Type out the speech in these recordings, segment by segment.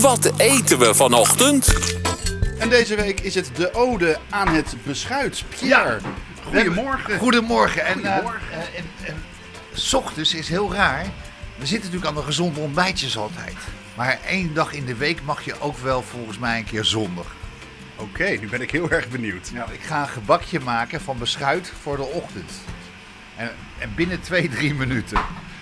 Wat eten we vanochtend? En deze week is het de ode aan het beschuit. Pierre, goedemorgen. Goedemorgen. En, eh, Goedemorgen. eh, en, en, s ochtends is heel raar. We zitten natuurlijk aan de gezonde ontbijtjes altijd. Maar één dag in de week mag je ook wel volgens mij een keer zondag. Oké, nu ben ik heel erg benieuwd. Nou, ik ga een gebakje maken van beschuit voor de ochtend. En, en binnen twee, drie minuten.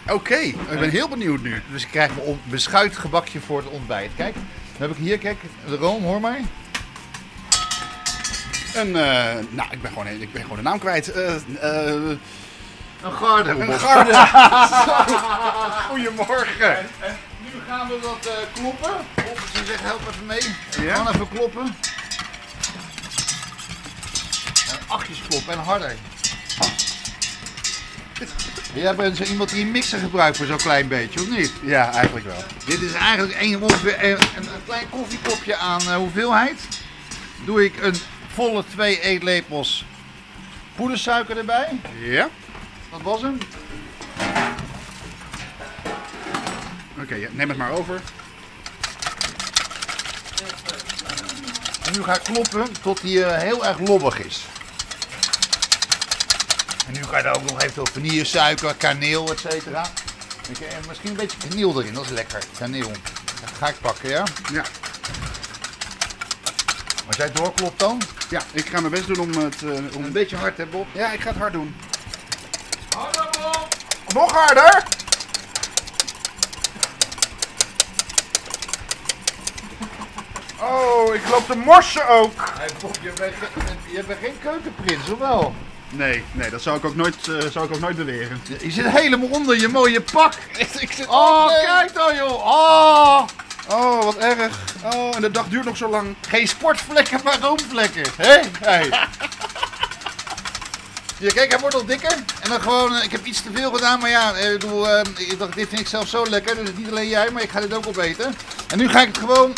Oké, ik ben heel benieuwd nu. Dus ik krijg mijn on- beschuitgebakje voor het ontbijt. Kijk, dan heb ik hier, kijk, de room, hoor maar. En, eh, nou, ik ben, gewoon, ik ben gewoon de naam kwijt. Eh, eh, Een garde. een garde. Goedemorgen. En nu gaan we dat kloppen. Of ze zegt, help even mee. Ja? Gewoon even kloppen. En achtjes kloppen en harder. Jij bent zo iemand die een mixer gebruikt voor zo'n klein beetje, of niet? Ja, eigenlijk wel. Dit is eigenlijk een, een, een klein koffiekopje aan eh, hoeveelheid. Doe ik een volle twee eetlepels poedersuiker erbij. Ja? Dat was hem. Oké, ja, neem het maar over. En nu ga ik kloppen tot hij eh, heel erg lobbig is. En nu ga je daar ook nog even vanille, suiker, kaneel, et cetera. En misschien een beetje kaneel erin, dat is lekker. Kaneel. Dat ga ik pakken, ja? Ja. Als jij doorklopt dan. ja, ik ga mijn best doen om het... eh, om... Een beetje hard, hè Bob? Ja, ik ga het hard doen. Harder, Bob! Nog harder! Oh, ik loop te morsen ook. Hey Bob, je bent, je bent geen keukenprins, of wel? Nee, nee, dat zou ik ook nooit, eh, zou ik ook nooit beweren. Je zit helemaal onder je mooie pak. ik zit Oh, kijk dan joh. Oh, Oh, wat erg. Oh, en de dag duurt nog zo lang. geen sportvlekken, maar roomvlekken. Hé? Hey. Ja, kijk, hij wordt al dikker. En dan gewoon, eh, ik heb iets te veel gedaan, maar ja, eh, ik bedoel, eh, ik dacht, dit vind ik zelf zo lekker. Dus niet alleen jij, maar ik ga dit ook opeten. En nu ga ik het gewoon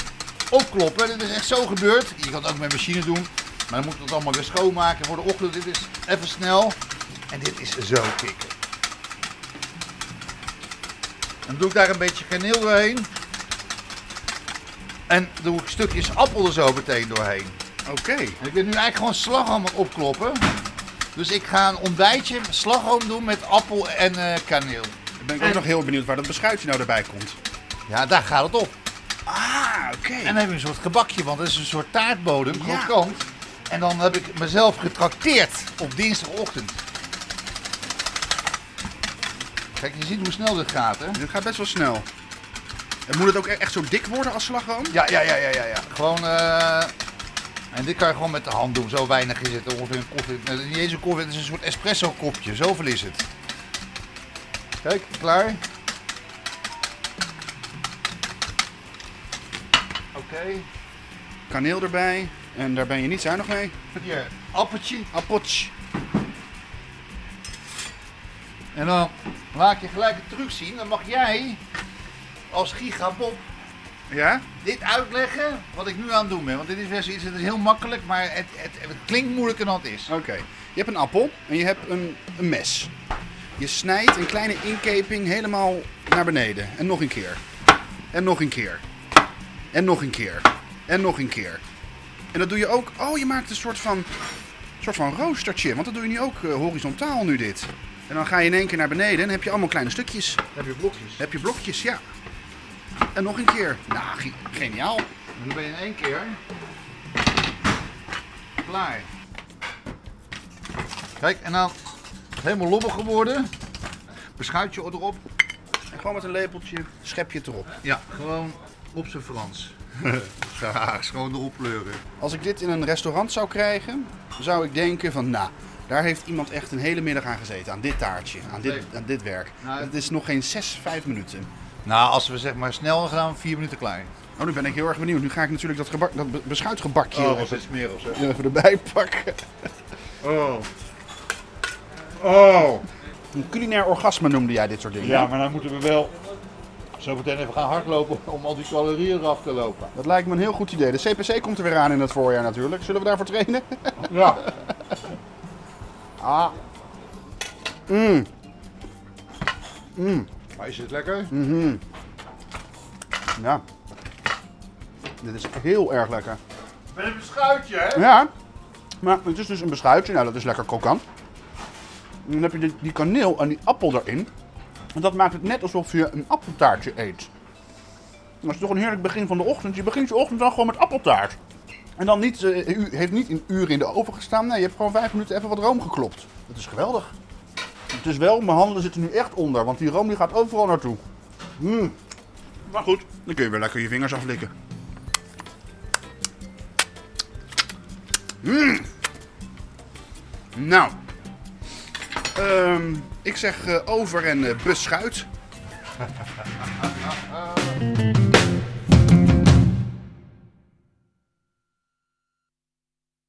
opkloppen. Dit is echt zo gebeurd. Je kan het ook met machine doen. Maar dan moet ik het allemaal weer schoonmaken voor de ochtend. Dit is even snel. En dit is zo kicken. Dan doe ik daar een beetje kaneel doorheen. En doe ik stukjes appel er zo meteen doorheen. Oké. En ik ben nu eigenlijk gewoon slagroom opkloppen. Dus ik ga een ontbijtje slagroom doen met appel en eh, kaneel. Dan ben ik ook En- nog heel benieuwd waar dat beschuitje nou erbij komt. Ja, daar gaat het op. Ah, oké. En dan heb je een soort gebakje, want het is een soort taartbodem, Ja. krokant. En dan heb ik mezelf getrakteerd op dinsdagochtend. Kijk, je ziet hoe snel dit gaat, hè? Dit gaat best wel snel. En moet het ook e- echt zo dik worden als slagroom? Ja, ja, ja, ja, ja. ja. Gewoon, eh... En dit kan je gewoon met de hand doen. Zo weinig is het. Ongeveer een koffie. Is niet eens een koffie, het is een soort espresso kopje. Zoveel is het. Kijk, klaar. Oké. Kaneel erbij. En daar ben je niet zuinig mee. Hier, appeltje. Appeltje. En dan laat ik je gelijk een truc zien. Dan mag jij als gigabob Ja? dit uitleggen wat ik nu aan het doen ben. Want dit is best iets, het is heel makkelijk, maar het, het, het klinkt moeilijker dan het is. Oké. Je hebt een appel en je hebt een, een mes. Je snijdt een kleine inkeping helemaal naar beneden. En nog een keer. En nog een keer. En nog een keer. En nog een keer. En dat doe je ook. Oh, je maakt een soort van, soort van roostertje. Want dat doe je nu ook eh, horizontaal nu dit. En dan ga je in één keer naar beneden en dan heb je allemaal kleine stukjes. Dan Dan heb je blokjes. heb je blokjes, ja. En nog een keer. Nou, ge- geniaal. En nu ben je in één keer klaar. Kijk, en dan helemaal lobbig geworden. Beschuitje erop. En gewoon met een lepeltje schep je het erop. Ja, gewoon op zijn Frans. Graag, gewoon erop pleuren. Als ik dit in een restaurant zou krijgen, zou ik denken van, nou, daar heeft iemand echt een hele middag aan gezeten. Aan dit taartje, aan dit, aan dit werk. Nou, Het is nog geen 6, 5 minuten. Nou, als we zeg maar snel gaan, vier minuten klaar. Oh, nu ben ik heel erg benieuwd. Nu ga ik natuurlijk dat, gebak, dat be- beschuitgebakje Oh, even, is smerig zeg. even erbij pakken. Oh. Oh. Een culinair orgasme noemde jij dit soort dingen. Ja, maar dan moeten we wel zo meteen even gaan hardlopen om al die calorieën eraf te lopen. Dat lijkt me een heel goed idee. De CPC komt er weer aan in het voorjaar natuurlijk. Zullen we daarvoor trainen? Ja. Ah. Mm. Maar is het lekker? Ja. Dit is heel erg lekker. Met een beschuitje, hè? Ja, maar het is dus een beschuitje. Nou, dat is lekker krokant. En dan heb je die kaneel en die appel erin. En dat maakt het net alsof je een appeltaartje eet. Dat is toch een heerlijk begin van de ochtend. Je begint je ochtend dan gewoon met appeltaart. En dan niet, eh, u heeft niet een uur in de oven gestaan. Nee, je hebt gewoon vijf minuten even wat room geklopt. Dat is geweldig. Het is wel, mijn handen zitten nu echt onder, want die room die gaat overal naartoe. Mm. Maar goed, dan kun je weer lekker je vingers aflikken. Mm. Nou, Ehm, ik zeg eh, over en eh, beschuit.